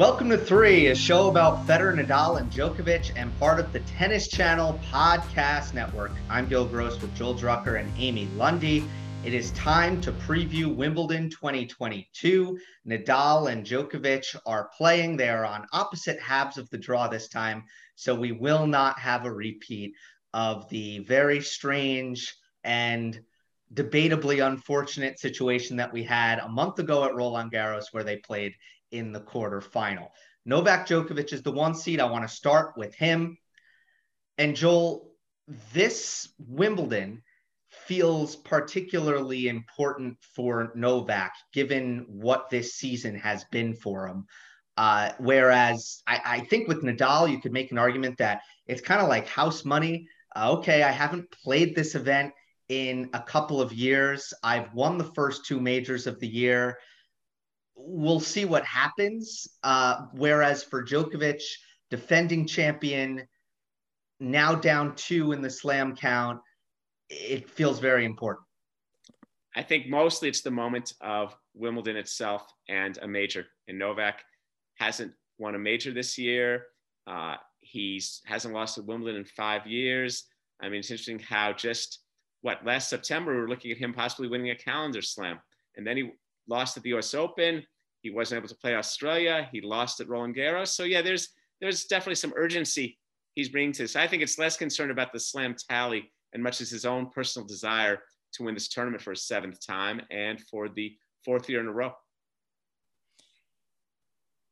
Welcome to Three, a show about Federer, Nadal, and Djokovic, and part of the Tennis Channel podcast network. I'm Gil Gross with Joel Drucker and Amy Lundy. It is time to preview Wimbledon 2022. Nadal and Djokovic are playing. They are on opposite halves of the draw this time, so we will not have a repeat of the very strange and debatably unfortunate situation that we had a month ago at Roland Garros, where they played in the quarterfinal. Novak Djokovic is the one seed. I want to start with him. And Joel, this Wimbledon feels particularly important for Novak, given what this season has been for him. Uh, whereas I, I, think with Nadal, you could make an argument that it's kind of like house money. Uh, okay, I haven't played this event in a couple of years. I've won the first two majors of the year we'll see what happens. Uh, whereas for Djokovic, defending champion, now down two in the slam count, it feels very important. I think mostly it's the moment of Wimbledon itself and a major. And Novak hasn't won a major this year. Uh, he's hasn't lost at Wimbledon in five years. I mean, it's interesting how just what last September we were looking at him possibly winning a calendar slam, and then he lost at the U.S. Open. He wasn't able to play Australia. He lost at Roland Garros. So yeah, there's there's definitely some urgency he's bringing to this. I think it's less concerned about the slam tally and much as his own personal desire to win this tournament for a seventh time and for the fourth year in a row.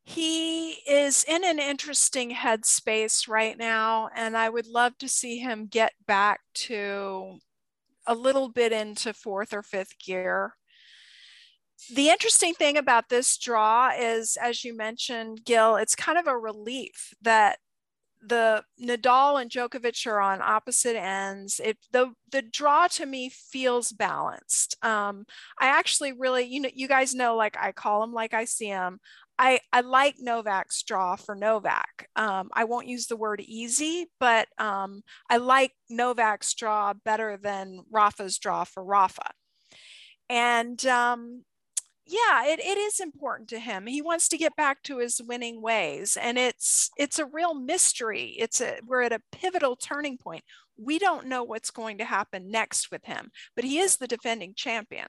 He is in an interesting headspace right now, and I would love to see him get back to a little bit into fourth or fifth gear the interesting thing about this draw is, as you mentioned, Gil, it's kind of a relief that the Nadal and Djokovic are on opposite ends. It the the draw to me feels balanced. Um, I actually really, you know, you guys know, like I call them like I see them. I, I like Novak's draw for Novak. Um, I won't use the word easy, but um, I like Novak's draw better than Rafa's draw for Rafa. And um, yeah it, it is important to him he wants to get back to his winning ways and it's it's a real mystery it's a we're at a pivotal turning point we don't know what's going to happen next with him but he is the defending champion.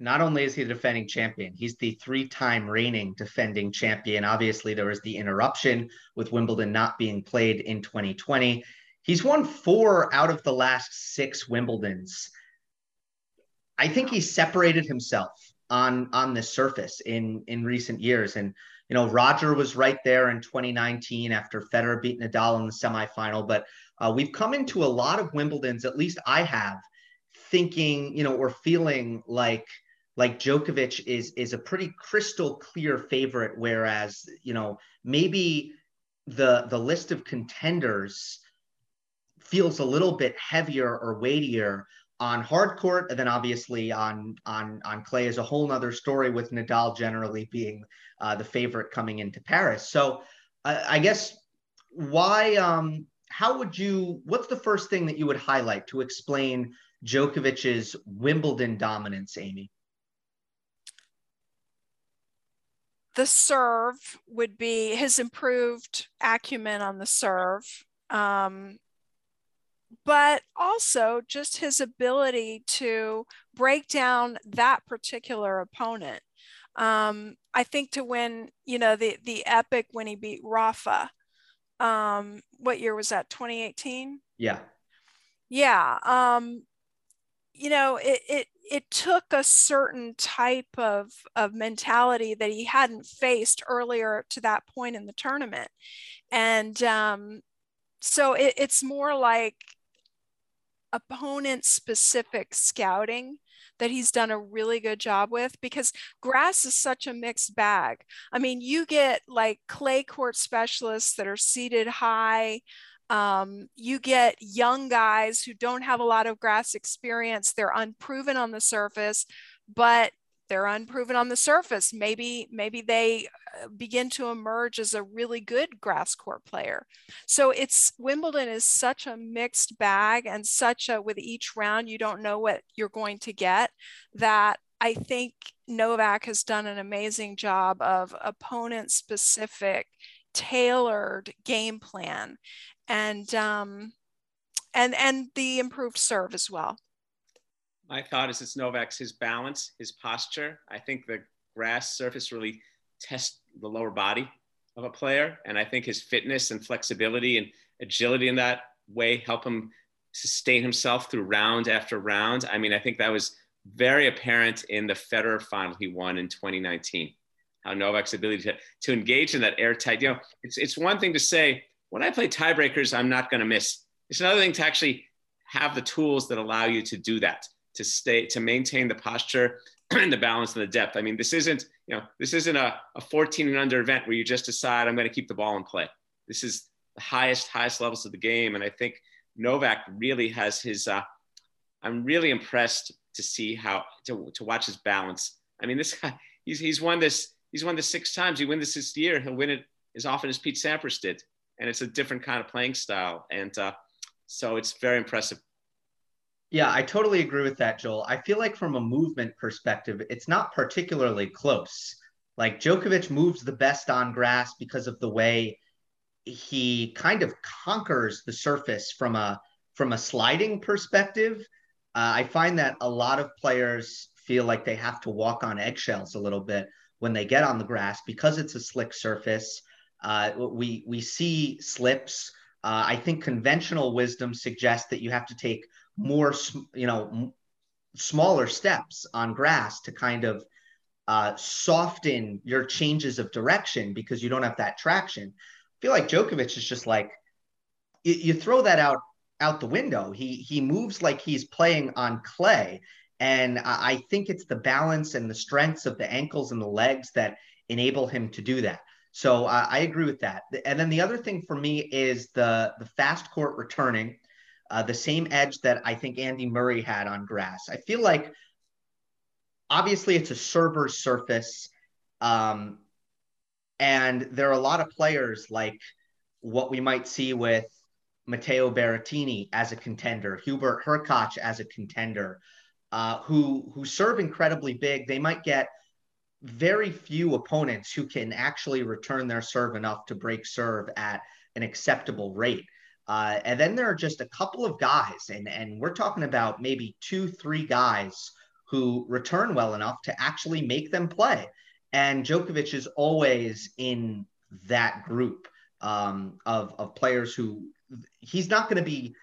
Not only is he the defending champion he's the three-time reigning defending champion obviously there was the interruption with wimbledon not being played in 2020 he's won four out of the last six wimbledons. I think he separated himself on on the surface in in recent years. And you know, Roger was right there in 2019 after Federer beat Nadal in the semifinal. But uh, we've come into a lot of Wimbledon's, at least I have, thinking you know or feeling like like Djokovic is is a pretty crystal clear favorite, whereas you know maybe the the list of contenders feels a little bit heavier or weightier on hard court, and then obviously on on on clay is a whole nother story with Nadal generally being uh, the favorite coming into Paris. So uh, I guess why um how would you what's the first thing that you would highlight to explain Djokovic's Wimbledon dominance, Amy? The serve would be his improved acumen on the serve. Um, but also just his ability to break down that particular opponent. Um, I think to win, you know, the the epic when he beat Rafa. Um, what year was that? 2018. Yeah. Yeah. Um, you know, it it it took a certain type of of mentality that he hadn't faced earlier to that point in the tournament, and um, so it, it's more like opponent specific scouting that he's done a really good job with because grass is such a mixed bag. I mean, you get like clay court specialists that are seated high. Um, you get young guys who don't have a lot of grass experience. They're unproven on the surface, but they're unproven on the surface. Maybe maybe they uh, begin to emerge as a really good grass court player. So it's Wimbledon is such a mixed bag and such a with each round you don't know what you're going to get that I think Novak has done an amazing job of opponent specific tailored game plan and um, and and the improved serve as well my thought is it's Novak's his balance, his posture. I think the grass surface really tests the lower body of a player. And I think his fitness and flexibility and agility in that way help him sustain himself through round after round. I mean, I think that was very apparent in the Federer final he won in 2019. How Novak's ability to, to engage in that airtight, you know, it's, it's one thing to say, when I play tiebreakers, I'm not going to miss. It's another thing to actually have the tools that allow you to do that to stay to maintain the posture and the balance and the depth. I mean, this isn't you know this isn't a, a 14 and under event where you just decide I'm going to keep the ball in play. This is the highest highest levels of the game, and I think Novak really has his. Uh, I'm really impressed to see how to, to watch his balance. I mean, this guy he's he's won this he's won this six times. He win this this year. He'll win it as often as Pete Sampras did, and it's a different kind of playing style, and uh, so it's very impressive yeah, I totally agree with that, Joel. I feel like from a movement perspective, it's not particularly close. Like Djokovic moves the best on grass because of the way he kind of conquers the surface from a from a sliding perspective. Uh, I find that a lot of players feel like they have to walk on eggshells a little bit when they get on the grass because it's a slick surface. Uh, we we see slips. Uh, I think conventional wisdom suggests that you have to take more, you know, smaller steps on grass to kind of uh, soften your changes of direction because you don't have that traction. I feel like Djokovic is just like you, you throw that out out the window. He he moves like he's playing on clay, and I, I think it's the balance and the strengths of the ankles and the legs that enable him to do that. So uh, I agree with that. And then the other thing for me is the the fast court returning uh, the same edge that I think Andy Murray had on grass. I feel like obviously it's a server surface. Um, and there are a lot of players like what we might see with Matteo Berrettini as a contender, Hubert Hurkacz as a contender, uh, who who serve incredibly big. They might get very few opponents who can actually return their serve enough to break serve at an acceptable rate. Uh, and then there are just a couple of guys, and, and we're talking about maybe two, three guys who return well enough to actually make them play. And Djokovic is always in that group um, of, of players who he's not going to be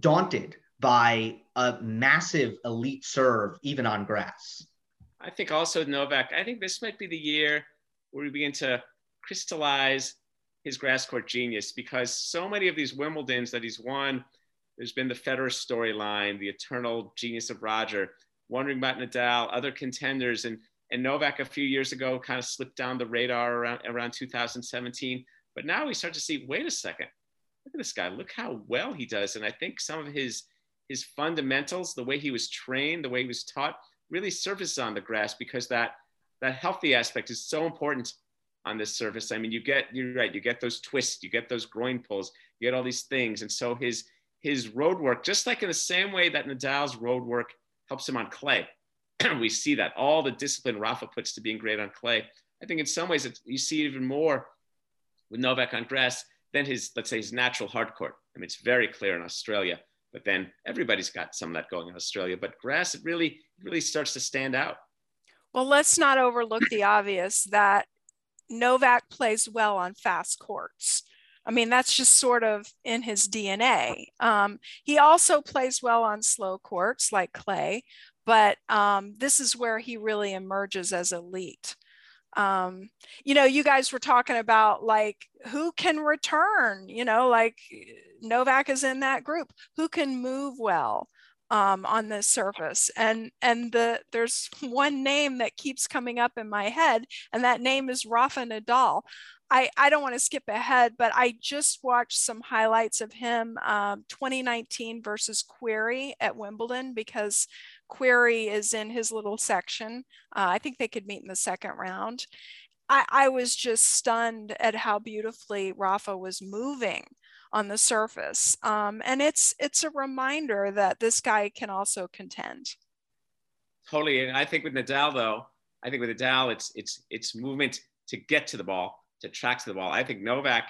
daunted by a massive elite serve, even on grass. I think also Novak, I think this might be the year where we begin to crystallize his grass court genius because so many of these Wimbledons that he's won, there's been the Federer storyline, the eternal genius of Roger, wondering about Nadal, other contenders, and and Novak a few years ago kind of slipped down the radar around around 2017. But now we start to see, wait a second, look at this guy, look how well he does. And I think some of his his fundamentals, the way he was trained, the way he was taught, really surfaces on the grass because that that healthy aspect is so important on this surface. I mean, you get you're right. You get those twists, you get those groin pulls, you get all these things, and so his his road work, just like in the same way that Nadal's road work helps him on clay. we see that all the discipline Rafa puts to being great on clay. I think in some ways you see even more with Novak on grass than his, let's say, his natural hard court. I mean, it's very clear in Australia, but then everybody's got some of that going in Australia. But grass, it really, really starts to stand out. Well, let's not overlook the obvious that Novak plays well on fast courts. I mean, that's just sort of in his DNA. Um, he also plays well on slow courts like clay, but um, this is where he really emerges as elite. Um, you know, you guys were talking about like who can return, you know, like Novak is in that group, who can move well. Um, on this surface. And and the there's one name that keeps coming up in my head, and that name is Rafa Nadal. I, I don't want to skip ahead, but I just watched some highlights of him um, 2019 versus Querrey at Wimbledon because Querrey is in his little section. Uh, I think they could meet in the second round. I, I was just stunned at how beautifully Rafa was moving on the surface. Um, and it's it's a reminder that this guy can also contend. Totally. And I think with Nadal though, I think with Nadal, it's it's it's movement to get to the ball, to track to the ball. I think Novak,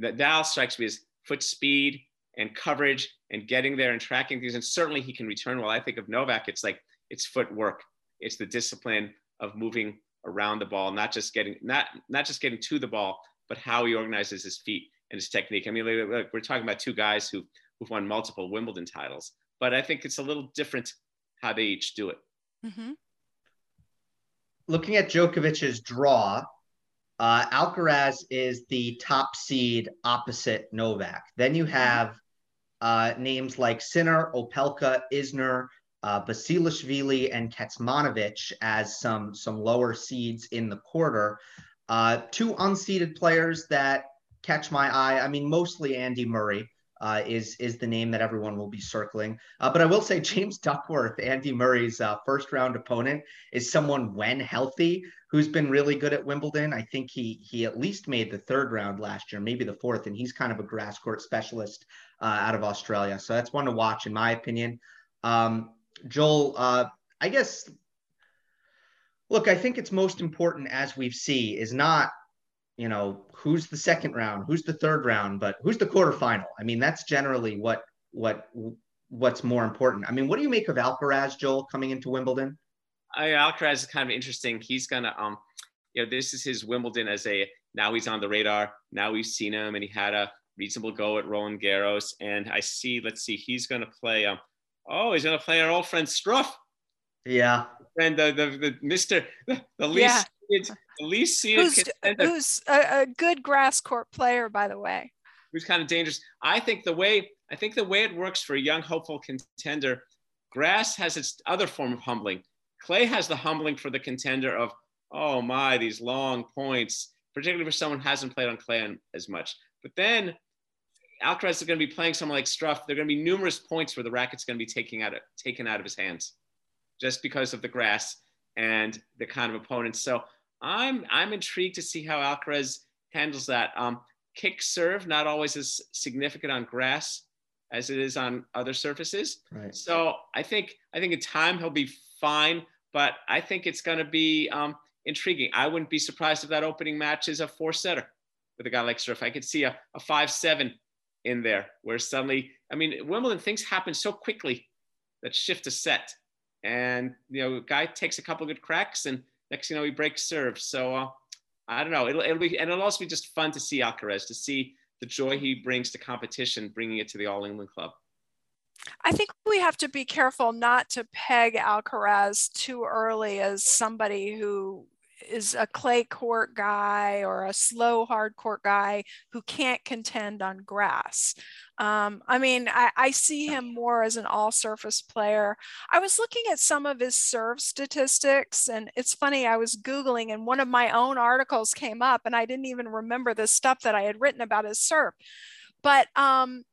Nadal strikes me as foot speed and coverage and getting there and tracking things. And certainly he can return well. I think of Novak, it's like it's footwork. It's the discipline of moving around the ball, not just getting not not just getting to the ball, but how he organizes his feet and his technique. I mean, look, we're talking about two guys who who've won multiple Wimbledon titles, but I think it's a little different how they each do it. Mm-hmm. Looking at Djokovic's draw, uh, Alcaraz is the top seed opposite Novak. Then you have uh, names like Sinner, Opelka, Isner, uh, Basilashvili, and Kecmanovic as some some lower seeds in the quarter. Uh, two unseeded players that catch my eye. I mean, mostly Andy Murray. Uh, is is the name that everyone will be circling. Uh, but I will say James Duckworth, Andy Murray's uh, first round opponent, is someone when healthy who's been really good at Wimbledon. I think he he at least made the third round last year, maybe the fourth, and he's kind of a grass court specialist uh, out of Australia. So that's one to watch, in my opinion. Um, Joel, uh, I guess. Look, I think it's most important as we've see is not you know, who's the second round, who's the third round, but who's the quarterfinal? I mean, that's generally what what what's more important. I mean, what do you make of Alcaraz, Joel, coming into Wimbledon? I, Alcaraz is kind of interesting. He's gonna um, you know, this is his Wimbledon as a now he's on the radar. Now we've seen him, and he had a reasonable go at Roland Garros. And I see, let's see, he's gonna play um, oh, he's gonna play our old friend Struff. Yeah. And the the, the Mister the, the least least seeded who's. Who's a, a, good grass court player, by the way. Who's kind of dangerous. I think the way I think the way it works for a young hopeful contender, grass has its other form of humbling. Clay has the humbling for the contender of, oh my, these long points, particularly for someone who hasn't played on clay as much. But then Alcaraz is going to be playing someone like Struff. There are going to be numerous points where the racket's going to be taken out of, taken out of his hands just because of the grass and the kind of opponents. So I'm I'm intrigued to see how Alcaraz handles that. Um, kick serve not always as significant on grass as it is on other surfaces. Right. So I think I think in time he'll be fine, but I think it's going to be um, intriguing. I wouldn't be surprised if that opening match is a four setter with a guy like Struff. I could see a, a five seven in there where suddenly I mean Wimbledon things happen so quickly that shift a set, and you know guy takes a couple good cracks and next you know he breaks serve. So uh, I don't know. It'll, it'll be and it'll also be just fun to see Alcaraz to see the joy he brings to competition, bringing it to the All England Club. I think we have to be careful not to peg Alcaraz too early as somebody who is a clay court guy or a slow hard court guy who can't contend on grass. Um, I mean, I, I, see him more as an all surface player. I was looking at some of his serve statistics, and it's funny, I was Googling, and one of my own articles came up, and I didn't even remember the stuff that I had written about his serve. But um,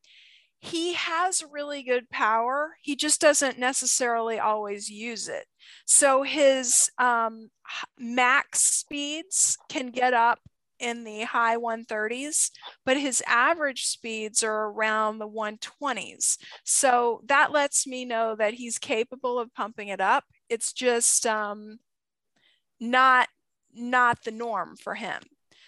he has really good power. He just doesn't necessarily always use it. So his um, max speeds can get up in the high 130s, but his average speeds are around the 120s. So that lets me know that he's capable of pumping it up. It's just um, not not the norm for him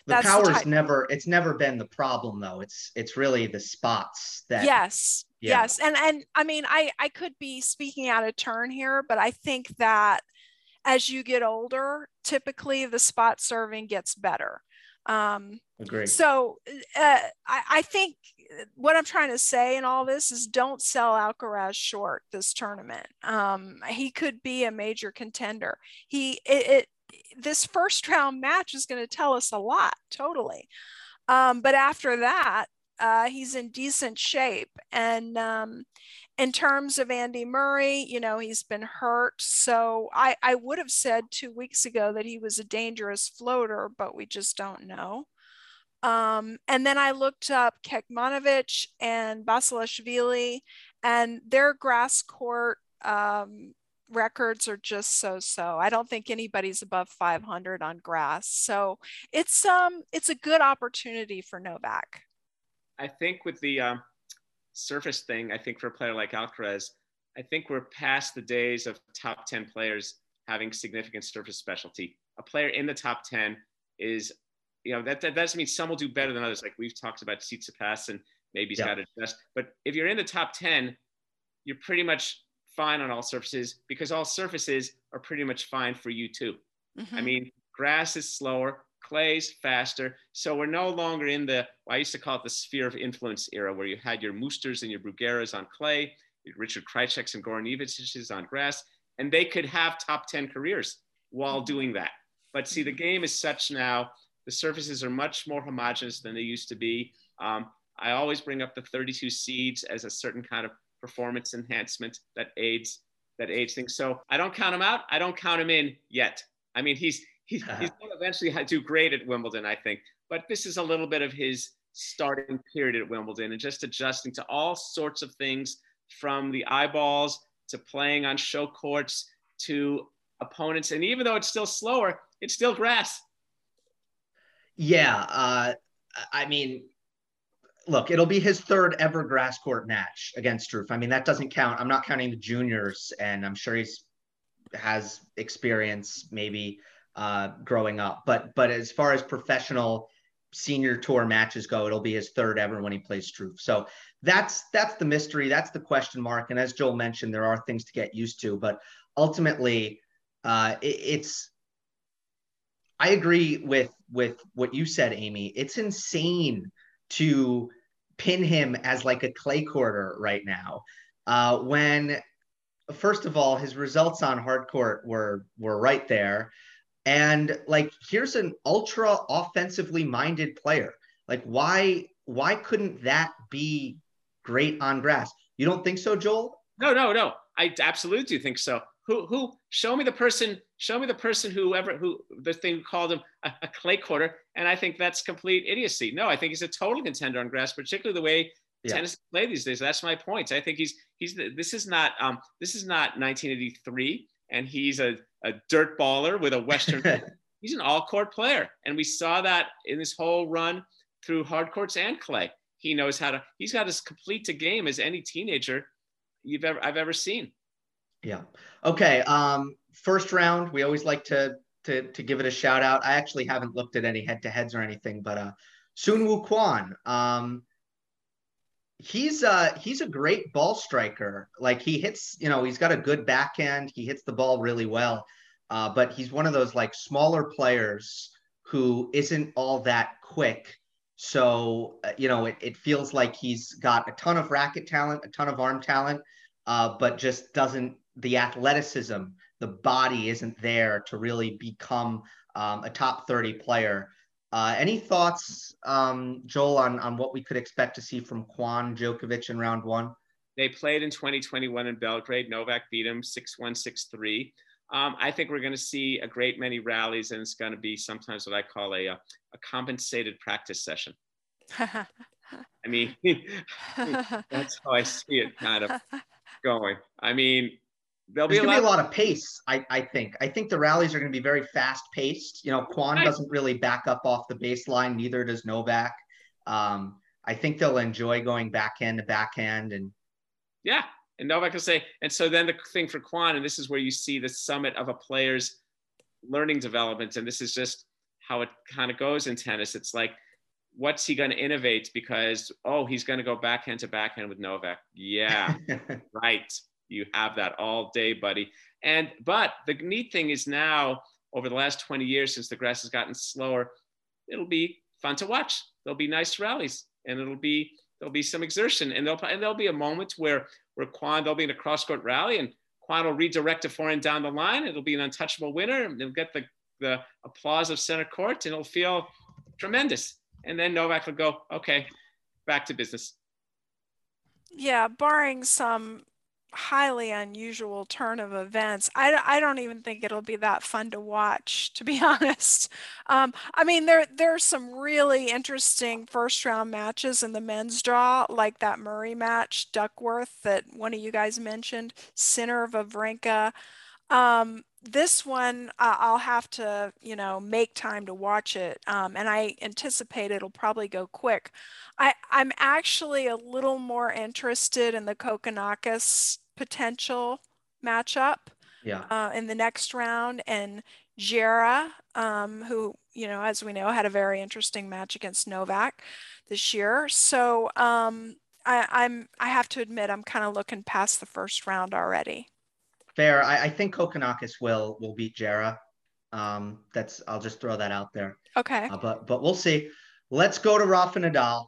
the power's the never it's never been the problem though. It's it's really the spots that yes yeah. yes. And and i mean i i could be speaking out of turn here but i think that as you get older typically the spot serving gets better. Um Agree. so uh, I, I think what i'm trying to say in all this is don't sell alcaraz short this tournament. Um he could be a major contender. He it, it this first round match is going to tell us a lot totally um, but after that uh, he's in decent shape. And um, in terms of Andy Murray, you know, he's been hurt. So I, I would have said two weeks ago that he was a dangerous floater, but we just don't know. Um, and then I looked up Kecmanovic and Basilashvili, and their grass court um, records are just so so. I don't think anybody's above 500 on grass. So it's um it's a good opportunity for Novak. I think with the um, surface thing, I think for a player like Alcaraz, I think we're past the days of top 10 players having significant surface specialty. A player in the top 10 is, you know, that, that doesn't mean some will do better than others. Like we've talked about Tsitsipas and maybe he's yeah. got to adjust. But if you're in the top 10, you're pretty much fine on all surfaces because all surfaces are pretty much fine for you too. Mm-hmm. I mean, grass is slower, clay's faster. So we're no longer in the, well, I used to call it the sphere of influence era where you had your Musters and your Brugueras on clay, Richard Krajiceks and Goran Ivaniševićs on grass, and they could have top 10 careers while mm-hmm. doing that. But see, the game is such now, the surfaces are much more homogenous than they used to be. Um, I always bring up the 32 seeds as a certain kind of performance enhancement that aids that aids things. So I don't count him out. I don't count him in yet. I mean, he's he's, uh-huh. he's going to eventually do great at Wimbledon, I think. But this is a little bit of his starting period at Wimbledon and just adjusting to all sorts of things from the eyeballs to playing on show courts to opponents. And even though it's still slower, it's still grass. Yeah. Uh, I mean, look, it'll be his third ever grass court match against Struff. I mean, that doesn't count. I'm not counting the juniors, and I'm sure he's has experience maybe uh, growing up. But but as far as professional senior tour matches go, it'll be his third ever when he plays Struff. So that's that's the mystery. That's the question mark. And as Joel mentioned, there are things to get used to. But ultimately, uh, it, it's I agree with with what you said, Amy. It's insane to pin him as like a clay quarter right now. Uh, when first of all, his results on hard court were were right there. And like here's an ultra offensively minded player. Like why why couldn't that be great on grass? You don't think so, Joel? No, no, no. I absolutely do think so. Who who show me the person show me the person who ever who the thing called him a, a, clay quarter and i think that's complete idiocy no i think he's a total contender on grass particularly the way yeah. tennis play these days that's my point i think he's he's this is not um this is not 1983 and he's a, a dirt baller with a western he's an all court player and we saw that in this whole run through hard courts and clay he knows how to he's got as complete a game as any teenager you've ever i've ever seen yeah. Okay. Um, first round, we always like to to to give it a shout out. I actually haven't looked at any head to heads or anything, but uh, Soonwoo Kwon. Um, he's uh he's a great ball striker. Like he hits, you know, he's got a good backhand. He hits the ball really well. Uh, but he's one of those like smaller players who isn't all that quick. So, uh, you know, it, it feels like he's got a ton of racket talent, a ton of arm talent, uh, but just doesn't the athleticism, the body isn't there to really become um, a top 30 player. Uh, any thoughts, um, Joel, on, on what we could expect to see from Kwon Djokovic in round one? They played in 2021 in Belgrade. Novak beat him 6 1, 6 3. Um, I think we're going to see a great many rallies, and it's going to be sometimes what I call a, a, a compensated practice session. I mean, that's how I see it kind of going. I mean, There'll There's be, gonna be a lot of pace. I, I think. I think the rallies are going to be very fast paced. You know, right. doesn't really back up off the baseline. Neither does Novak. Um, I think they'll enjoy going backhand to backhand and. Yeah, and Novak will say, and so then the thing for Kwon, and this is where you see the summit of a player's learning development, and this is just how it kind of goes in tennis. It's like, what's he going to innovate? Because oh, he's going to go backhand to backhand with Novak. Yeah, right you have that all day, buddy. And but the neat thing is now, over the last 20 years, since the grass has gotten slower, it'll be fun to watch. There'll be nice rallies, and it'll be there'll be some exertion, and there'll and there'll be a moment where where Kwon they'll be in a cross court rally, and Kwon will redirect a forehand down the line. It'll be an untouchable winner, and they'll get the the applause of center court, and it'll feel tremendous. And then Novak will go, okay, back to business. Yeah, barring some highly unusual turn of events. I, I don't even think it'll be that fun to watch, to be honest. Um, I mean, there there's some really interesting first round matches in the men's draw, like that Murray match, Duckworth, that one of you guys mentioned, Sinner, Wawrinka. Um, this one uh, I'll have to, you know, make time to watch it, um, and I anticipate it'll probably go quick. I I'm actually a little more interested in the Kokkinakis potential matchup. Yeah. Uh, in the next round, and Djere, um, who you know, as we know, had a very interesting match against Novak this year. So um, I, I'm I have to admit I'm kind of looking past the first round already. Fair. I, I think Kokkinakis will will beat Djere. Um, that's I'll just throw that out there. Okay. Uh, but but we'll see. Let's go to Rafa Nadal.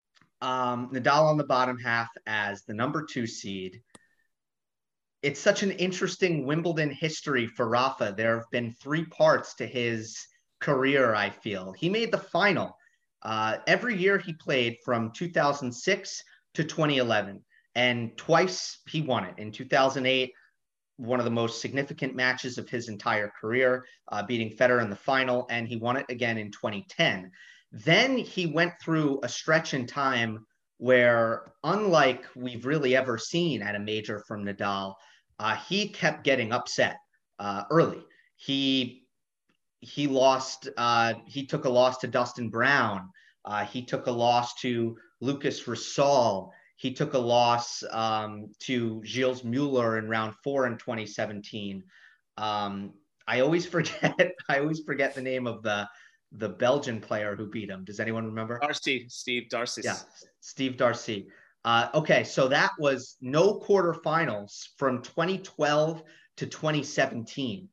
Um, Nadal on the bottom half as the number two seed. It's such an interesting Wimbledon history for Rafa. There have been three parts to his career, I feel. He made the final uh, every year he played from 2006 to 2011, and twice he won it. In 2008, one of the most significant matches of his entire career, uh, beating Federer in the final, and he won it again in 2010. Then he went through a stretch in time where, unlike we've really ever seen at a major from Nadal, uh, he kept getting upset uh, early. He he lost. Uh, he took a loss to Dustin Brown. Uh, he took a loss to Lukas Rosol. He took a loss um, to Gilles Muller in round four in 2017. Um, I always forget. I always forget the name of the the Belgian player who beat him. Does anyone remember? Darcis, Steve Darcis. Yeah, Steve Darcis. Uh, okay, so that was no quarterfinals from 2012 to 2017.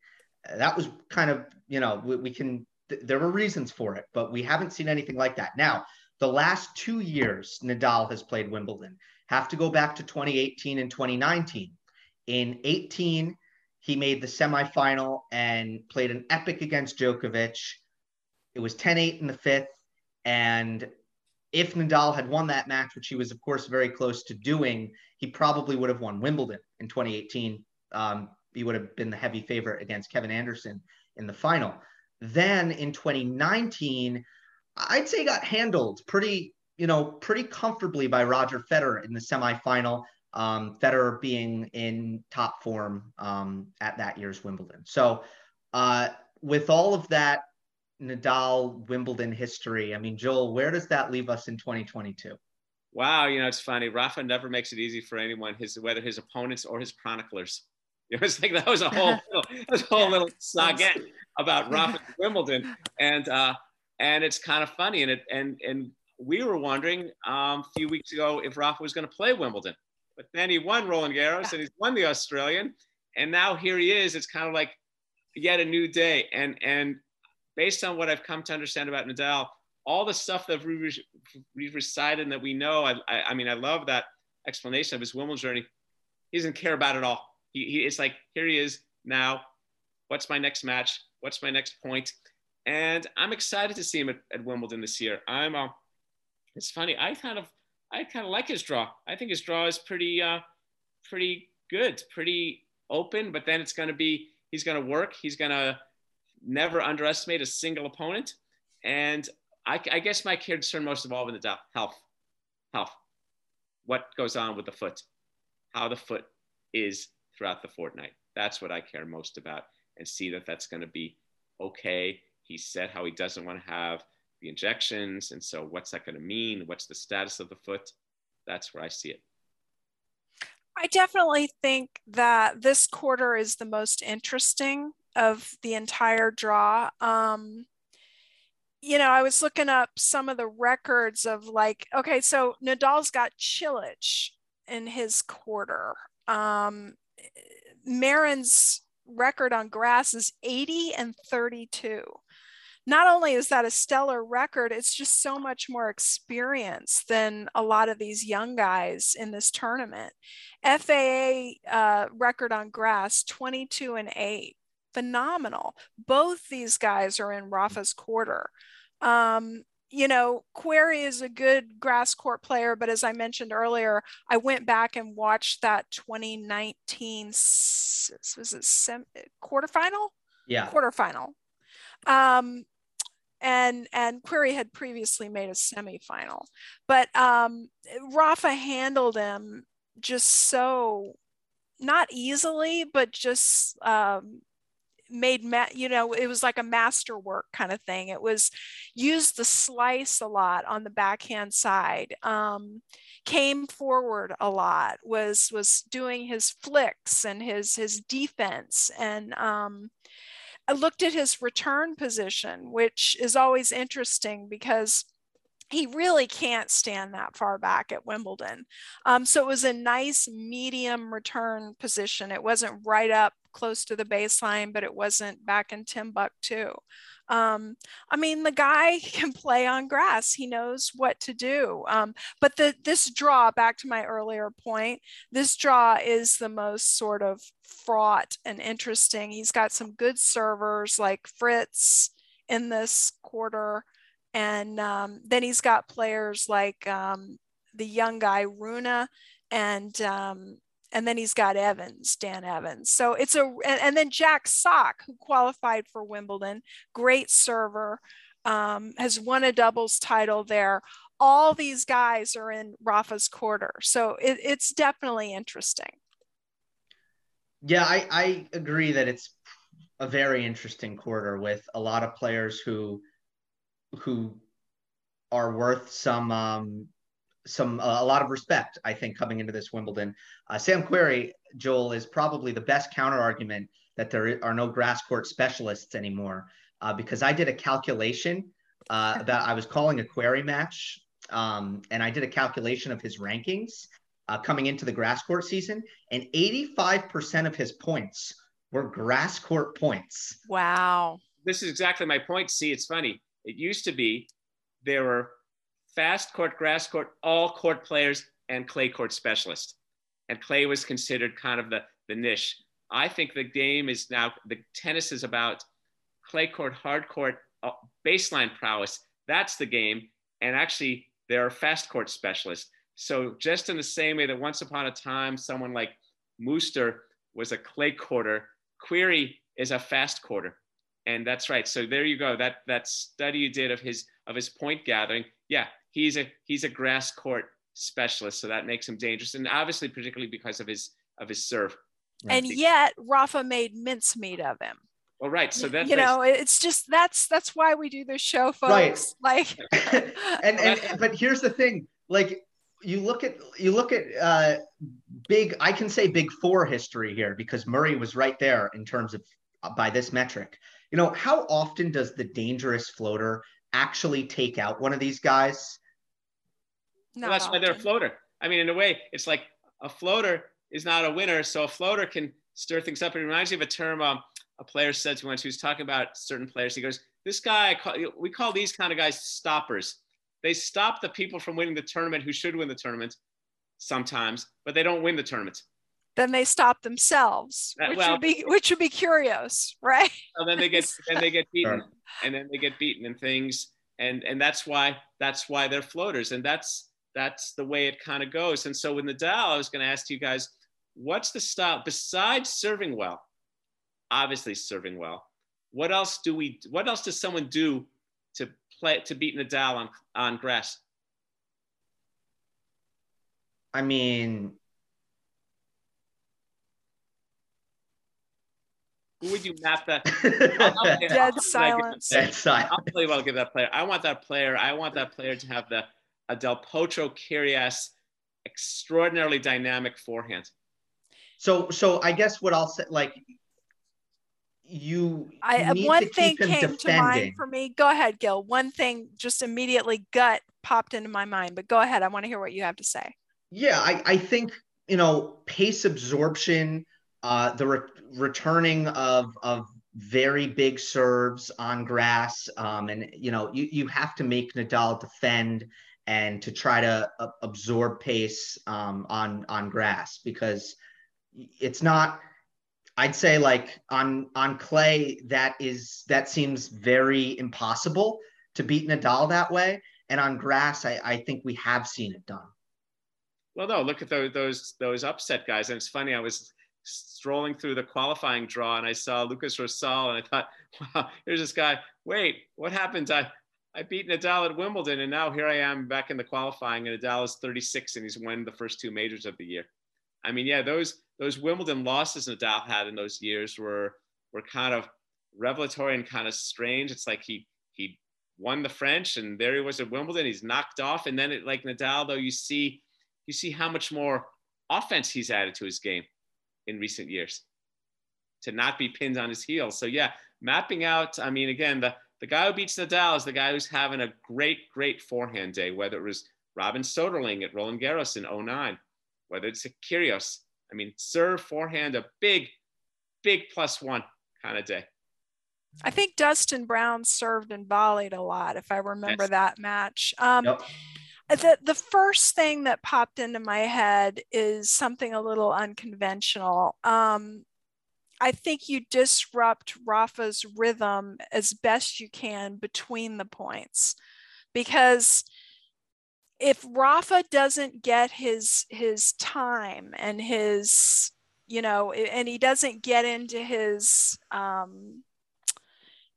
That was kind of, you know, we, we can, th- there were reasons for it, but we haven't seen anything like that. Now, the last two years Nadal has played Wimbledon have to go back to 2018 and 2019. In 18, he made the semifinal and played an epic against Djokovic. It was 10 8 in the fifth. And if Nadal had won that match, which he was, of course, very close to doing, he probably would have won Wimbledon in 2018. Um, he would have been the heavy favorite against Kevin Anderson in the final. Then in 2019, I'd say got handled pretty, you know, pretty comfortably by Roger Federer in the semifinal. Um, Federer being in top form um, at that year's Wimbledon. So, uh, with all of that Nadal Wimbledon history, I mean, Joel, where does that leave us in 2022? Wow, you know, it's funny. Rafa never makes it easy for anyone, his whether his opponents or his chroniclers. It was like that was a whole little, that was a whole little saga about Rafa Wimbledon, and uh, and it's kind of funny. And it and and we were wondering um, a few weeks ago if Rafa was going to play Wimbledon, but then he won Roland Garros and he's won the Australian, and now here he is. It's kind of like yet a new day. And and based on what I've come to understand about Nadal, all the stuff that we've, we've recited and that we know, I, I, I mean, I love that explanation of his Wimbledon journey. He doesn't care about it all. He, he, it's like, here he is now. What's my next match? What's my next point? And I'm excited to see him at, at Wimbledon this year. I'm, uh, it's funny. I kind of, I kind of like his draw. I think his draw is pretty, uh, pretty good, pretty open. But then it's going to be, he's going to work. He's going to never underestimate a single opponent. And I, I guess my concern most of all with the health, health, what goes on with the foot. how the foot is throughout the fortnight. That's what I care most about and see that that's going to be okay. He said how he doesn't want to have the injections. And so, what's that going to mean? What's the status of the foot? That's where I see it. I definitely think that this quarter is the most interesting of the entire draw. Um, you know, I was looking up some of the records of like, okay, so Nadal's got Cilic in his quarter. Um, Marin's record on grass is 80 and 32. Not only is that a stellar record, it's just so much more experience than a lot of these young guys in this tournament. FAA uh, record on grass 22 and 8. Phenomenal. Both these guys are in Rafa's quarter. Um, you know, Querrey is a good grass court player, but as I mentioned earlier, I went back and watched that 2019 was it sem- quarterfinal? Yeah, quarterfinal. Um, and and Querrey had previously made a semifinal, but um, Rafa handled him just so not easily, but just um, made ma- you know it was like a masterwork kind of thing. It was used the slice a lot on the backhand side um, came forward a lot was was doing his flicks and his his defense and um, i looked at his return position which is always interesting because he really can't stand that far back at Wimbledon. Um, so it was a nice medium return position. It wasn't right up close to the baseline, but it wasn't back in Timbuktu. Um, I mean, the guy can play on grass. He knows what to do. Um, but the, this draw, back to my earlier point, this draw is the most sort of fraught and interesting. He's got some good servers like Fritz in this quarter. And um, then he's got players like um, the young guy Rune, and um, and then he's got Evans, Dan Evans. So it's a, and, then Jack Sock, who qualified for Wimbledon, great server, um, has won a doubles title there. All these guys are in Rafa's quarter. So it, it's definitely interesting. Yeah, I, I agree that it's a very interesting quarter with a lot of players who, who are worth some um, some uh, a lot of respect, I think, coming into this Wimbledon. Uh, Sam Querrey, Joel, is probably the best counter argument that there are no grass court specialists anymore, uh, because I did a calculation uh, that I was calling a Querrey match, um, and I did a calculation of his rankings uh, coming into the grass court season, and 85% of his points were grass court points. Wow. This is exactly my point. See, it's funny. It used to be there were fast court, grass court, all court players, and clay court specialists. And clay was considered kind of the, the niche. I think the game is now, the tennis is about clay court, hard court, uh, baseline prowess. That's the game. And actually, there are fast court specialists. So, just in the same way that once upon a time, someone like Muster was a clay quarter, Querrey is a fast quarter. And that's right. So there you go. That that study you did of his of his point gathering. Yeah, he's a he's a grass court specialist, so that makes him dangerous, and obviously particularly because of his of his serve. And yet Rafa made mincemeat of him. Well, right. So that you know, it's just that's that's why we do this show, folks. Right. Like, and, and but here's the thing, like you look at you look at uh, big. I can say big four history here because Murray was right there in terms of by this metric. You know, how often does the dangerous floater actually take out one of these guys? well, that's why they're a floater. I mean, in a way, it's like a floater is not a winner, so a floater can stir things up. It reminds me of a term um, a player said to once. He was talking about certain players. He goes, "This guy, we call these kind of guys stoppers. They stop the people from winning the tournament who should win the tournament sometimes, but they don't win the tournament." Then they stop themselves, uh, which well, would be which would be curious, right? And then they get then they get beaten, sure. and then they get beaten and things, and and that's why that's why they're floaters, and that's that's the way it kind of goes. And so with Nadal, I was going to ask you guys, what's the style besides serving well? Obviously serving well. What else do we? What else does someone do to play to beat Nadal on on grass? I mean, Who would you map that? Dead silence. Dead silence. I'll play you what I'll give that player. I want that player. I want that player to have the a Del Potro Kyrgios extraordinarily dynamic forehand. So, so I guess what I'll say, like, you I need one to thing keep him came to mind for me. Go ahead, Gil. One thing just immediately gut popped into my mind, but go ahead. I want to hear what you have to say. Yeah, I, I think you know pace absorption, uh, the re- returning of of very big serves on grass, um, and you know you you have to make Nadal defend and to try to uh, absorb pace um, on on grass because it's not. I'd say like on on clay that is that seems very impossible to beat Nadal that way, and on grass I, I think we have seen it done. Well, no, look at those those those upset guys. And it's funny, I was strolling through the qualifying draw and I saw Lukas Rosol and I thought, wow, here's this guy. Wait, what happened? I I beat Nadal at Wimbledon and now here I am back in the qualifying and Nadal is 36 and he's won the first two majors of the year. I mean, yeah, those those Wimbledon losses Nadal had in those years were were kind of revelatory and kind of strange. It's like he he won the French and there he was at Wimbledon. He's knocked off, and then it, like Nadal, though, you see you see how much more offense he's added to his game in recent years to not be pinned on his heels. So yeah, mapping out. I mean, again, the the guy who beats Nadal is the guy who's having a great, great forehand day. Whether it was Robin Soderling at Roland Garros in 09, whether it's a Kyrgios. I mean, serve forehand, a big, big plus one kind of day. I think Dustin Brown served and volleyed a lot, if I remember Yes. that match. Um, Yep. The, the first thing that popped into my head is something a little unconventional. Um, I think you disrupt Rafa's rhythm as best you can between the points because if Rafa doesn't get his his time and his you know and he doesn't get into his um,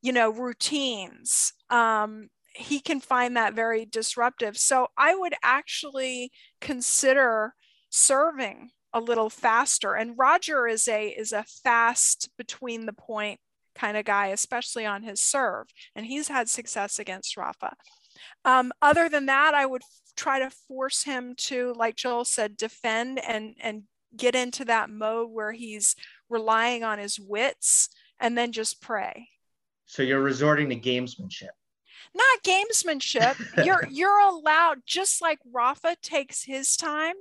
you know routines um, he can find that very disruptive. So i would actually consider serving a little faster. And roger is a is a fast between the point kind of guy especially on his serve and he's had success against rafa. Um, other than that i would try to force him to like joel said defend and and get into that mode where he's relying on his wits and then just pray. So you're resorting to gamesmanship. Not gamesmanship. you're you're allowed just like Rafa takes his time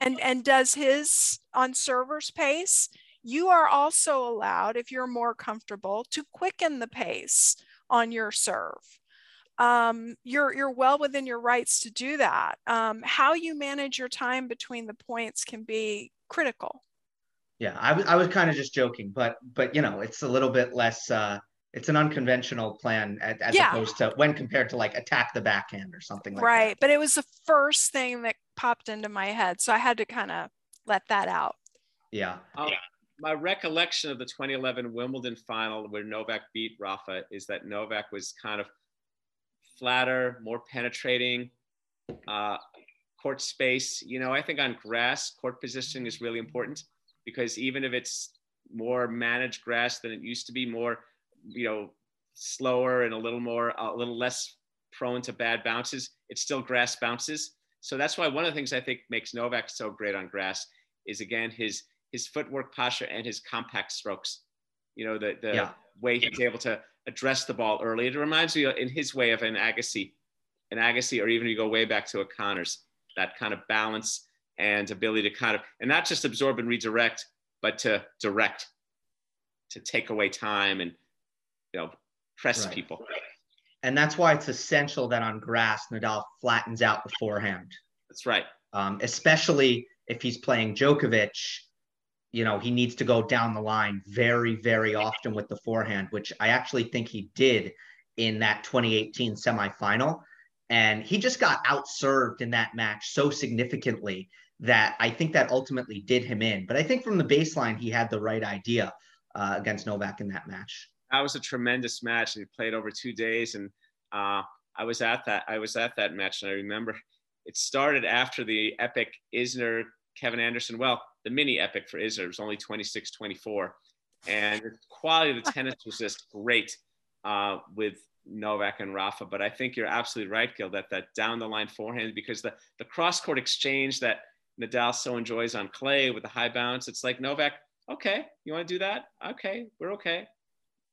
and and does his on server's pace. You are also allowed, if you're more comfortable, to quicken the pace on your serve. Um, you're you're well within your rights to do that. Um, how you manage your time between the points can be critical. Yeah, I was I was kind of just joking, but but you know, it's a little bit less. uh It's an unconventional plan as, as Yeah. opposed to when compared to like attack the backhand or something like that. right. But it was the first thing that popped into my head. So I had to kind of let that out. Yeah, Um, my recollection of the 2011 Wimbledon final where Novak beat Rafa is that Novak was kind of flatter, more penetrating, uh, court space. You know, I think on grass, court positioning is really important because even if it's more managed grass than it used to be, more, you know, slower and a little more, a little less prone to bad bounces, it's still grass bounces. So that's why one of the things I think makes Novak so great on grass is again his his footwork posture and his compact strokes. You know, the the Yeah. way he's able to address the ball early. It reminds me in his way of an Agassi, an Agassi, or even you go way back to a Connors, that kind of balance and ability to kind of and not just absorb and redirect, but to direct, to take away time and you know press Right. people. and that's why it's essential that on grass Nadal flattens out the forehand, That's right. um, especially if he's playing Djokovic. You know, he needs to go down the line very, very often with the forehand, which I actually think he did in that 2018 semifinal. And he just got outserved in that match so significantly that I think that ultimately did him in. But I think from the baseline, he had the right idea uh, against Novak in that match. That was a tremendous match. He played over two days, and uh, I was at that. I was at that match, and I remember it started after the epic Isner Kevin Anderson. Well, the mini epic for Isner it was only 26-24, and the quality of the tennis was just great uh, with Novak and Rafa. But I think you're absolutely right, Gil, that that down the line forehand because the the cross court exchange that Nadal so enjoys on clay with the high bounce, it's like Novak. Okay, you want to do that? Okay, we're okay.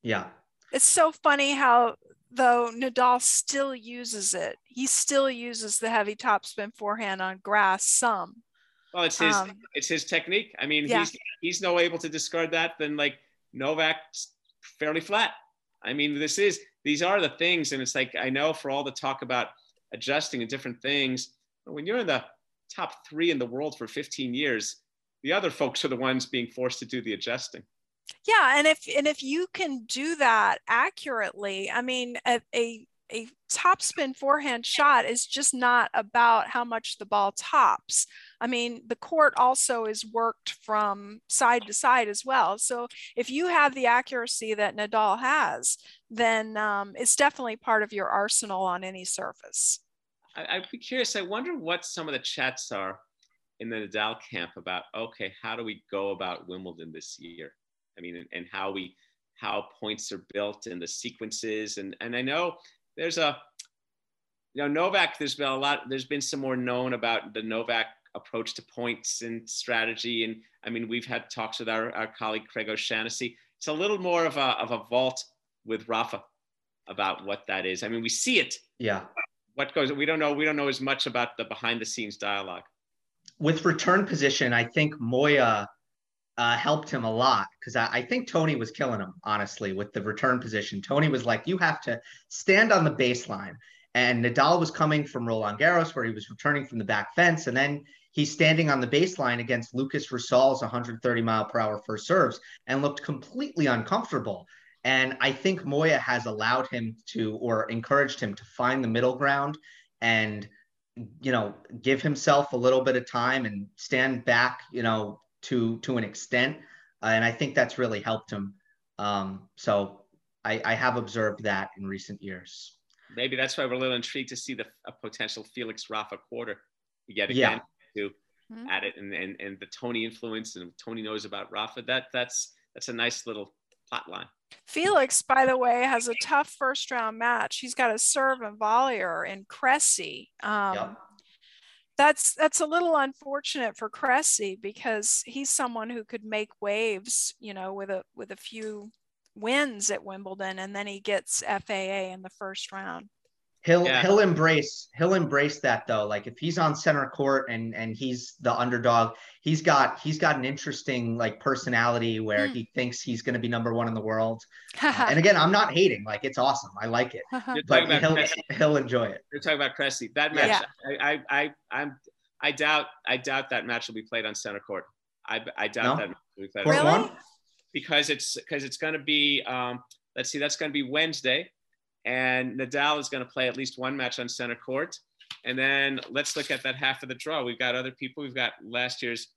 Yeah. It's so funny how though Nadal still uses it. He still uses the heavy topspin forehand on grass some. Well, it's his um, it's his technique. I mean, yeah. he's he's no able to discard that than like Novak's fairly flat. I mean, this is these are the things, and it's like I know for all the talk about adjusting and different things, when you're in the top three in the world for 15 years, the other folks are the ones being forced to do the adjusting. Yeah, and if and if you can do that accurately, I mean, a, a a topspin forehand shot is just not about how much the ball tops. I mean, the court also is worked from side to side as well. So if you have the accuracy that Nadal has, then um, it's definitely part of your arsenal on any surface. I, I'd be curious. I wonder what some of the chats are in the Nadal camp about. Okay, how do we go about Wimbledon this year? I mean, and, and how we how points are built and the sequences. And and I know there's a you know Novak. There's been a lot. There's been some more known about the Novak approach to points and strategy. And I mean, we've had talks with our, our colleague Craig O'Shaughnessy. It's a little more of a of a vault with Rafa about what that is. I mean, we see it. Yeah. What goes? We don't know. We don't know as much about the behind the scenes dialogue. With return position, I think Moya uh, helped him a lot because I, I, think Tony was killing him, honestly, with the return position. Tony was like, you have to stand on the baseline. And Nadal was coming from Roland Garros, where he was returning from the back fence. And then he's standing on the baseline against Lukas Rosol's 130 mile per hour first serves and looked completely uncomfortable. And I think Moya has allowed him to, or encouraged him to find the middle ground and, you know, give himself a little bit of time and stand back, you know, to to an extent, uh, and I think that's really helped him. Um, so I, I have observed that in recent years. Maybe that's why we're a little intrigued to see the a potential Felix Rafa quarter yet again yeah. to mm-hmm. add it and, and and the Tony influence and Tony knows about Rafa. That that's that's a nice little plot line. Felix, by the way, has a tough first round match. He's got a serve and volleyer in Cressy. Um, yep that's that's a little unfortunate for Cressy because he's someone who could make waves, you know, with a with a few wins at Wimbledon, and then he gets FAA in the first round. He'll yeah. he'll embrace he'll embrace that though. Like if he's on center court and and he's the underdog, he's got he's got an interesting like personality where mm. he thinks he's going to be number one in the world. uh, and again, I'm not hating. Like it's awesome. I like it. but he'll he'll enjoy it. You're talking about Cressy. That match, yeah. I, I I I'm I doubt I doubt that match will be played on center court. I I doubt no? that match will be played. Really? On because it's because it's going to be um, let's see that's going to be Wednesday and Nadal is going to play at least one match on center court. And then let's look at that half of the draw. We've got other people. We've got last year's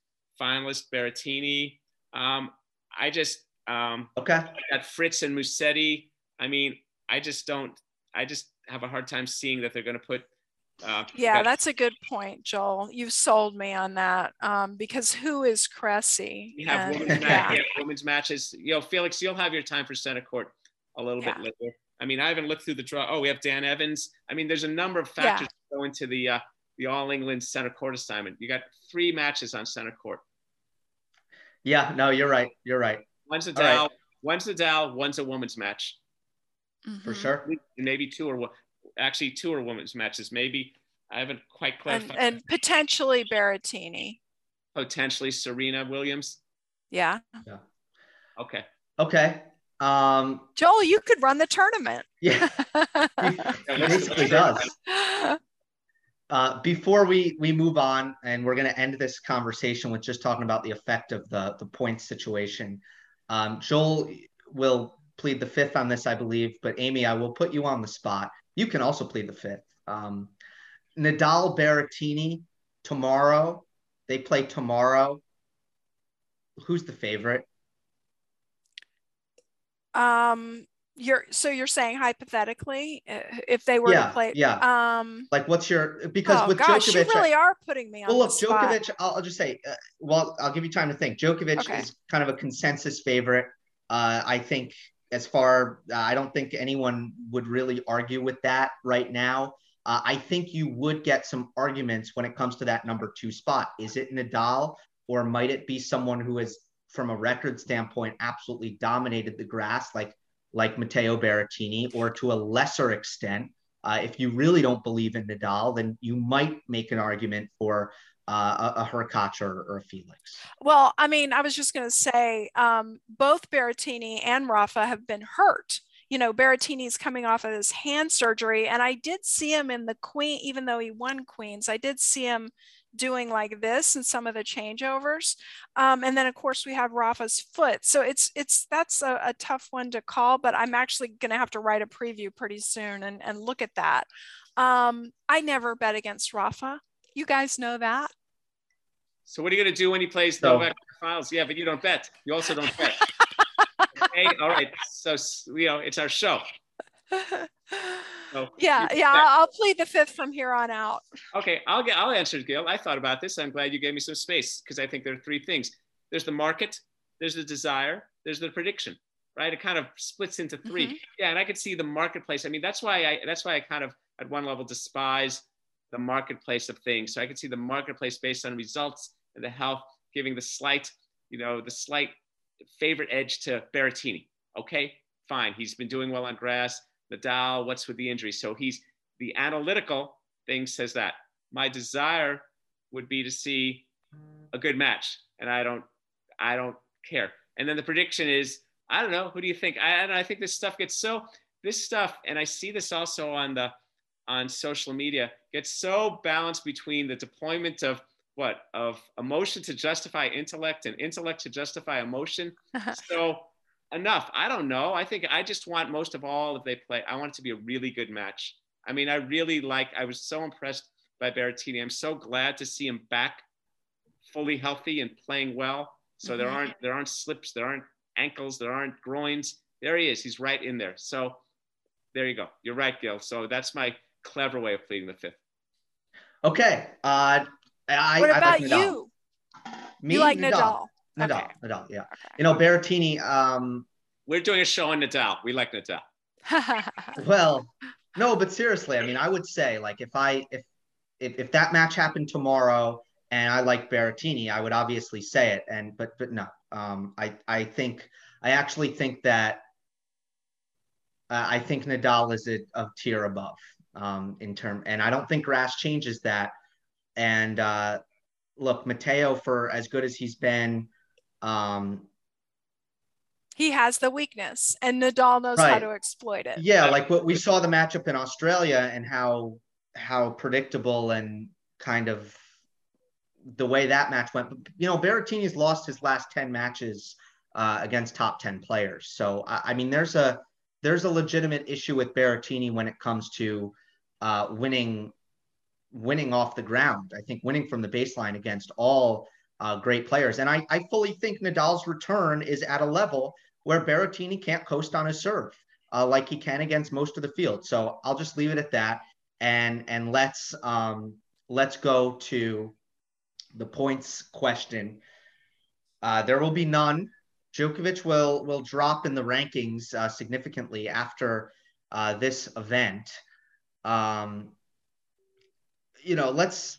finalist Berrettini. Um, I just um, okay. I got Fritz and Musetti. I mean, I just don't. I just have a hard time seeing that they're going to put. Uh, yeah, that's a good point, Joel. You've sold me on that um, because who is Cressy? You have and, women's, yeah. match, yeah, women's matches. You know, Felix, you'll have your time for center court a little yeah. bit later. I mean, I haven't looked through the draw. Oh, we have Dan Evans. I mean, there's a number of factors yeah. go into the uh, the All England center court assignment. You got three matches on center court. Yeah, no, you're right. You're right. One's Nadal, right. one's Nadal, one's a women's match. Mm-hmm. For sure. Maybe two or actually two or women's matches. Maybe I haven't quite clarified. And, and potentially Berrettini. Potentially Serena Williams. Yeah. Yeah. Okay. Okay. Um, Joel, you could run the tournament. Yeah, he basically does. Uh, before we we move on, and we're going to end this conversation with just talking about the effect of the the points situation. Um, Joel will plead the fifth on this, I believe, but Amy, I will put you on the spot. You can also plead the fifth. Um, Nadal Berrettini tomorrow. They play tomorrow. Who's the favorite? Um, you're so you're saying hypothetically, uh, if they were yeah, to play, yeah. Um, like what's your because oh with gosh, Djokovic, you really are putting me on. Well, look, Djokovic. I'll, I'll, just say, uh, well, I'll give you time to think. Djokovic okay. is kind of a consensus favorite. Uh, I think as far, I don't think anyone would really argue with that right now. Uh, I think you would get some arguments when it comes to that number two spot. Is it Nadal or might it be someone who has, from a record standpoint, absolutely dominated the grass, like like Matteo Berrettini, or to a lesser extent, uh, if you really don't believe in Nadal, then you might make an argument for uh, a, a or, or, a Felix. Well, I mean, I was just going to say um, both Berrettini and Rafa have been hurt. You know, Berrettini's coming off of his hand surgery, and I did see him in the Queen, even though he won Queens. I did see him doing like this and some of the changeovers. Um, and then of course we have Rafa's foot. So it's it's that's a, a tough one to call, but I'm actually gonna have to write a preview pretty soon and, and look at that. Um, I never bet against Rafa. You guys know that. So what are you gonna do when he plays so, Novak Files? Yeah, but you don't bet. You also don't bet. okay, all right. So you know, it's our show. So yeah, yeah, I'll plead the fifth from here on out. Okay, I'll get. I'll answer, Gail. I thought about this. I'm glad you gave me some space because I think there are three things. There's the market, there's the desire, there's the prediction. Right? It kind of splits into 3 mm-hmm. Yeah, and I could see the marketplace. I mean, that's why I. That's why I kind of at one level despise the marketplace of things. So I could see the marketplace based on results and the health giving the slight, you know, the slight favorite edge to Berrettini. Okay, fine. He's been doing well on grass Nadal, what's with the injury? So he's the analytical thing says that. My desire would be to see a good match, and I don't, I don't care. And then the prediction is, I don't know. Who do you think? I, and I think this stuff gets so this stuff, and I see this also on the on social media, gets so balanced between the deployment of what of emotion to justify intellect and intellect to justify emotion. so enough. I don't know. I think I just want most of all if they play, I want it to be a really good match. I mean, I really like. I was so impressed by Berrettini. I'm so glad to see him back, fully healthy and playing well. So mm-hmm. there aren't there aren't slips, there aren't ankles, there aren't groins. There he is. He's right in there. So there you go. You're right, Gil. So that's my clever way of pleading the fifth. Okay. Uh, I, what about I like you? Me, you like Nadal. Nadal. Nadal, okay. Nadal, yeah. Okay. You know, Berrettini. Um, We're doing a show on Nadal. We like Nadal. well, no, but seriously, I mean, I would say like if I if if, if that match happened tomorrow and I like Berrettini, I would obviously say it. And but but no, um, I I think I actually think that uh, I think Nadal is a, a tier above um, in term, and I don't think grass changes that. And uh, look, Matteo, for as good as he's been, um, he has the weakness, and Nadal knows right. how to exploit it. Yeah, like what we saw the matchup in Australia and how how predictable and kind of the way that match went. You know, Berrettini's lost his last ten matches uh, against top ten players. So I, I, mean, there's a there's a legitimate issue with Berrettini when it comes to uh, winning winning off the ground. I think winning from the baseline against all uh, great players. And I, I fully think Nadal's return is at a level where Berrettini can't coast on his serve uh, like he can against most of the field. So I'll just leave it at that. And and let's um, let's go to the points question. Uh, there will be none. Djokovic will will drop in the rankings uh, significantly after uh, this event. Um, you know, let's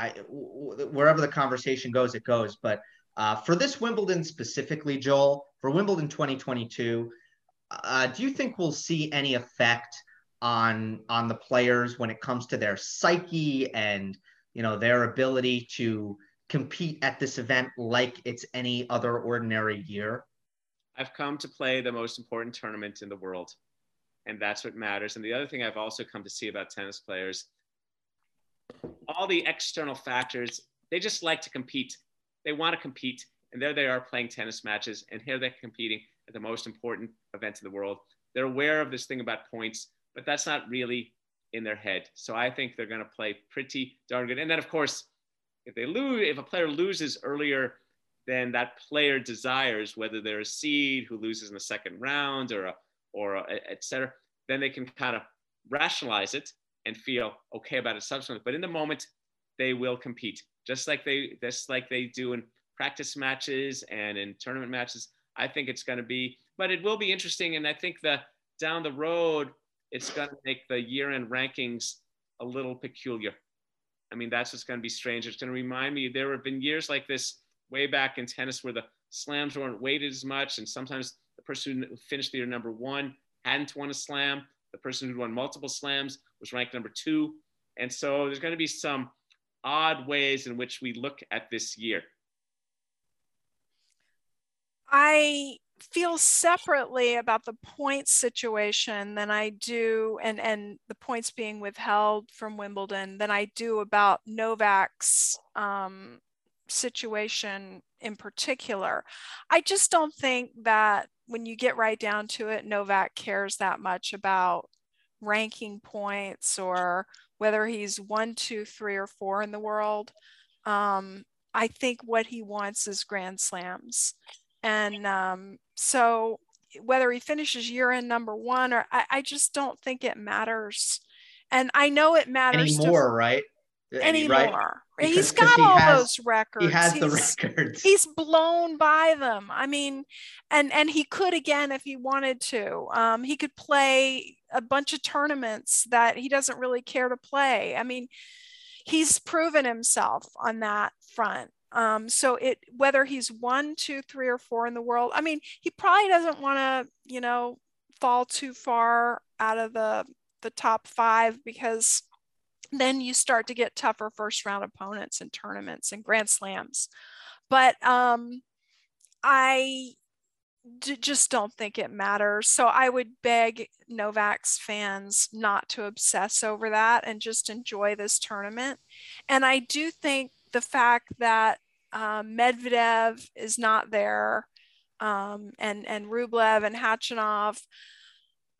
I, wherever the conversation goes, it goes. But uh, for this Wimbledon specifically, Joel, for Wimbledon 2022, uh, do you think we'll see any effect on on the players when it comes to their psyche and you know their ability to compete at this event like it's any other ordinary year? I've come to play the most important tournament in the world, and that's what matters. And the other thing I've also come to see about tennis players all the external factors, they just like to compete. They want to compete. And there they are playing tennis matches. And here they're competing at the most important event in the world. They're aware of this thing about points, but that's not really in their head. So I think they're going to play pretty darn good. And then, of course, if they lose, if a player loses earlier than that player desires, whether they're a seed who loses in the second round or a, or a, et cetera, then they can kind of rationalize it and feel okay about it subsequently. But in the moment, they will compete just like they just like they do in practice matches and in tournament matches. I think it's going to be, but it will be interesting. And I think that down the road, it's going to make the year-end rankings a little peculiar. I mean, that's what's going to be strange. It's going to remind me there have been years like this way back in tennis where the slams weren't weighted as much, and sometimes the person who finished the year number one hadn't won a slam. The person who won multiple slams was ranked number two. And so there's going to be some odd ways in which we look at this year. I feel separately about the points situation than I do, and, and the points being withheld from Wimbledon than I do about Novak's um, situation in particular. I just don't think that when you get right down to it, Novak cares that much about ranking points or whether he's one, two, three, or four in the world. Um, I think what he wants is Grand Slams. And um, so whether he finishes year in number one or I, I, just don't think it matters. And I know it matters anymore, to, right? Anymore. Right? Because, he's got all has, those records. He has he's, the records. He's blown by them. I mean, and and he could again if he wanted to. Um, he could play a bunch of tournaments that he doesn't really care to play. I mean, he's proven himself on that front. Um, so it whether he's one, two, three, or four in the world, I mean, he probably doesn't want to, you know, fall too far out of the the top five because then you start to get tougher first round opponents in tournaments and grand slams. But um, I d- just don't think it matters. So I would beg Novak's fans not to obsess over that and just enjoy this tournament. And I do think the fact that um, Medvedev is not there um, and and Rublev and Khachanov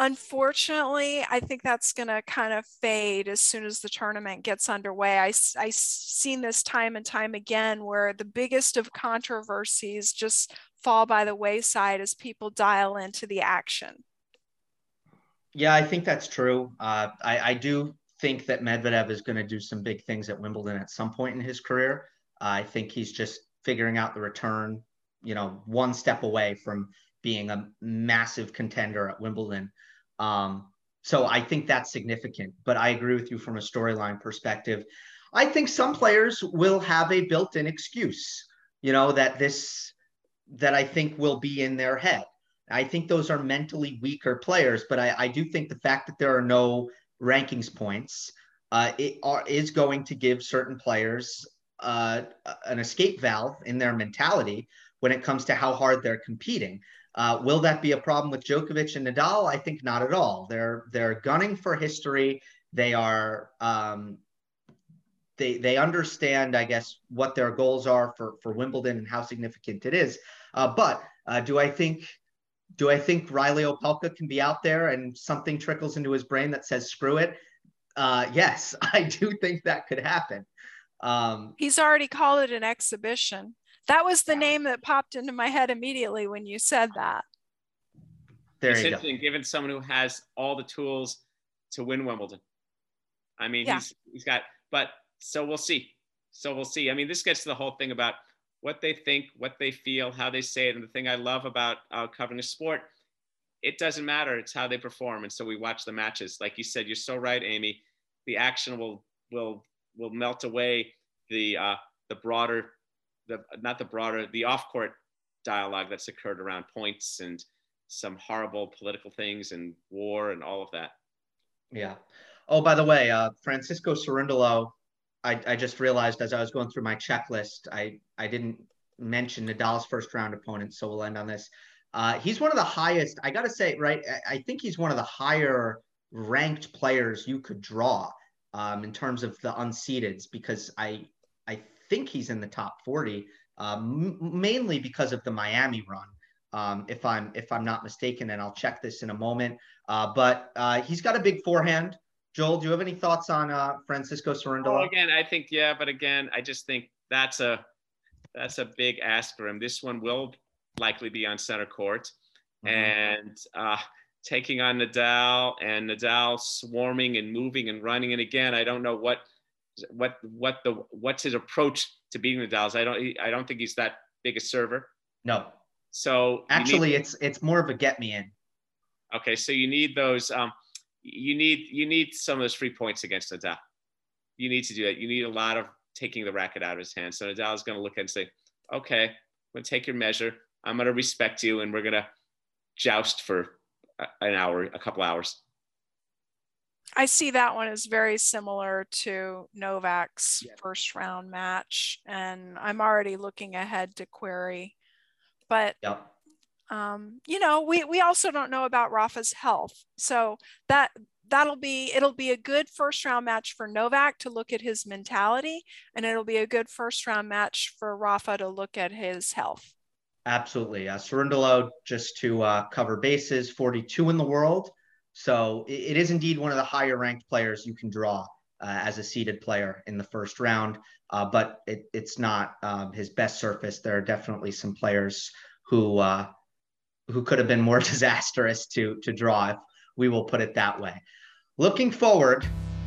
unfortunately, I think that's going to kind of fade as soon as the tournament gets underway. I, I've seen this time and time again where the biggest of controversies just fall by the wayside as people dial into the action. Yeah, I think that's true. Uh, I, I do think that Medvedev is going to do some big things at Wimbledon at some point in his career. Uh, I think he's just figuring out the return, you know, one step away from being a massive contender at Wimbledon. Um, so I think that's significant. But I agree with you from a storyline perspective. I think some players will have a built-in excuse, you know, that this that I think will be in their head. I think those are mentally weaker players, but I, I do think the fact that there are no rankings points uh, it are, is going to give certain players uh, an escape valve in their mentality when it comes to how hard they're competing. Uh, will that be a problem with Djokovic and Nadal? I think not at all. They're they're gunning for history. They are um, they they understand, I guess, what their goals are for for Wimbledon and how significant it is. Uh, but uh, do I think do I think Reilly Opelka can be out there and something trickles into his brain that says screw it? Uh, yes, I do think that could happen. Um, He's already called it an exhibition. That was the name that popped into my head immediately when you said that. There it's you interesting, go. given someone who has all the tools to win Wimbledon. I mean, yeah. he's he's got, but so we'll see. So we'll see. I mean, this gets to the whole thing about what they think, what they feel, how they say it, and the thing I love about uh, covering a sport, it doesn't matter. It's how they perform, and so we watch the matches. Like you said, you're so right, Amy. The action will will will melt away the uh, the broader the not the broader the off court dialogue that's occurred around points and some horrible political things and war and all of that. Yeah. Oh, by the way, uh, Francisco Cerundolo, I, I just realized as I was going through my checklist, I, I didn't mention Nadal's first round opponent, so we'll end on this. Uh, he's one of the highest, I got to say, right? I, I, think he's one of the higher ranked players you could draw um, in terms of the unseededs because I think he's in the top 40, um, mainly because of the Miami run. Um, if I'm if I'm not mistaken, and I'll check this in a moment. Uh, but uh, he's got a big forehand. Joel, do you have any thoughts on uh, Francisco Cerundolo? Oh, again, I think yeah, but again, I just think that's a that's a big ask for him. This one will likely be on center court, mm-hmm. and uh, taking on Nadal and Nadal swarming and moving and running. And again, I don't know what what what the what's his approach to beating Nadal? I don't I don't think he's that big a server. No. So actually, need, it's it's more of a get me in. Okay, so you need those. Um, you need you need some of those free points against Nadal. You need to do that. You need a lot of taking the racket out of his hands. So Nadal is going to look at and say, "Okay, I'm going to take your measure. I'm going to respect you, and we're going to joust for an hour, a couple hours." I see that one as very similar to Novak's yeah. first round match, and I'm already looking ahead to Querrey. But um, you know, we we also don't know about Rafa's health, so that that'll be it'll be a good first round match for Novak to look at his mentality, and it'll be a good first round match for Rafa to look at his health. Absolutely, uh, Cerundolo just to uh, cover bases, 42 in the world. So it is indeed one of the higher ranked players you can draw uh, as a seeded player in the first round, uh, but it, it's not um, his best surface. There are definitely some players who uh, who could have been more disastrous to to draw, if we will put it that way. Looking forward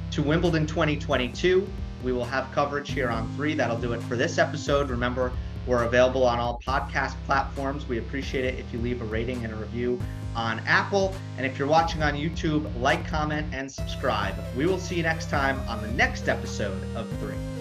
to Wimbledon 2022, we will have coverage here on three. That'll do it for this episode. Remember, we're available on all podcast platforms. We appreciate it if you leave a rating and a review on Apple. And if you're watching on YouTube, like, comment, and subscribe. We will see you next time on the next episode of Three.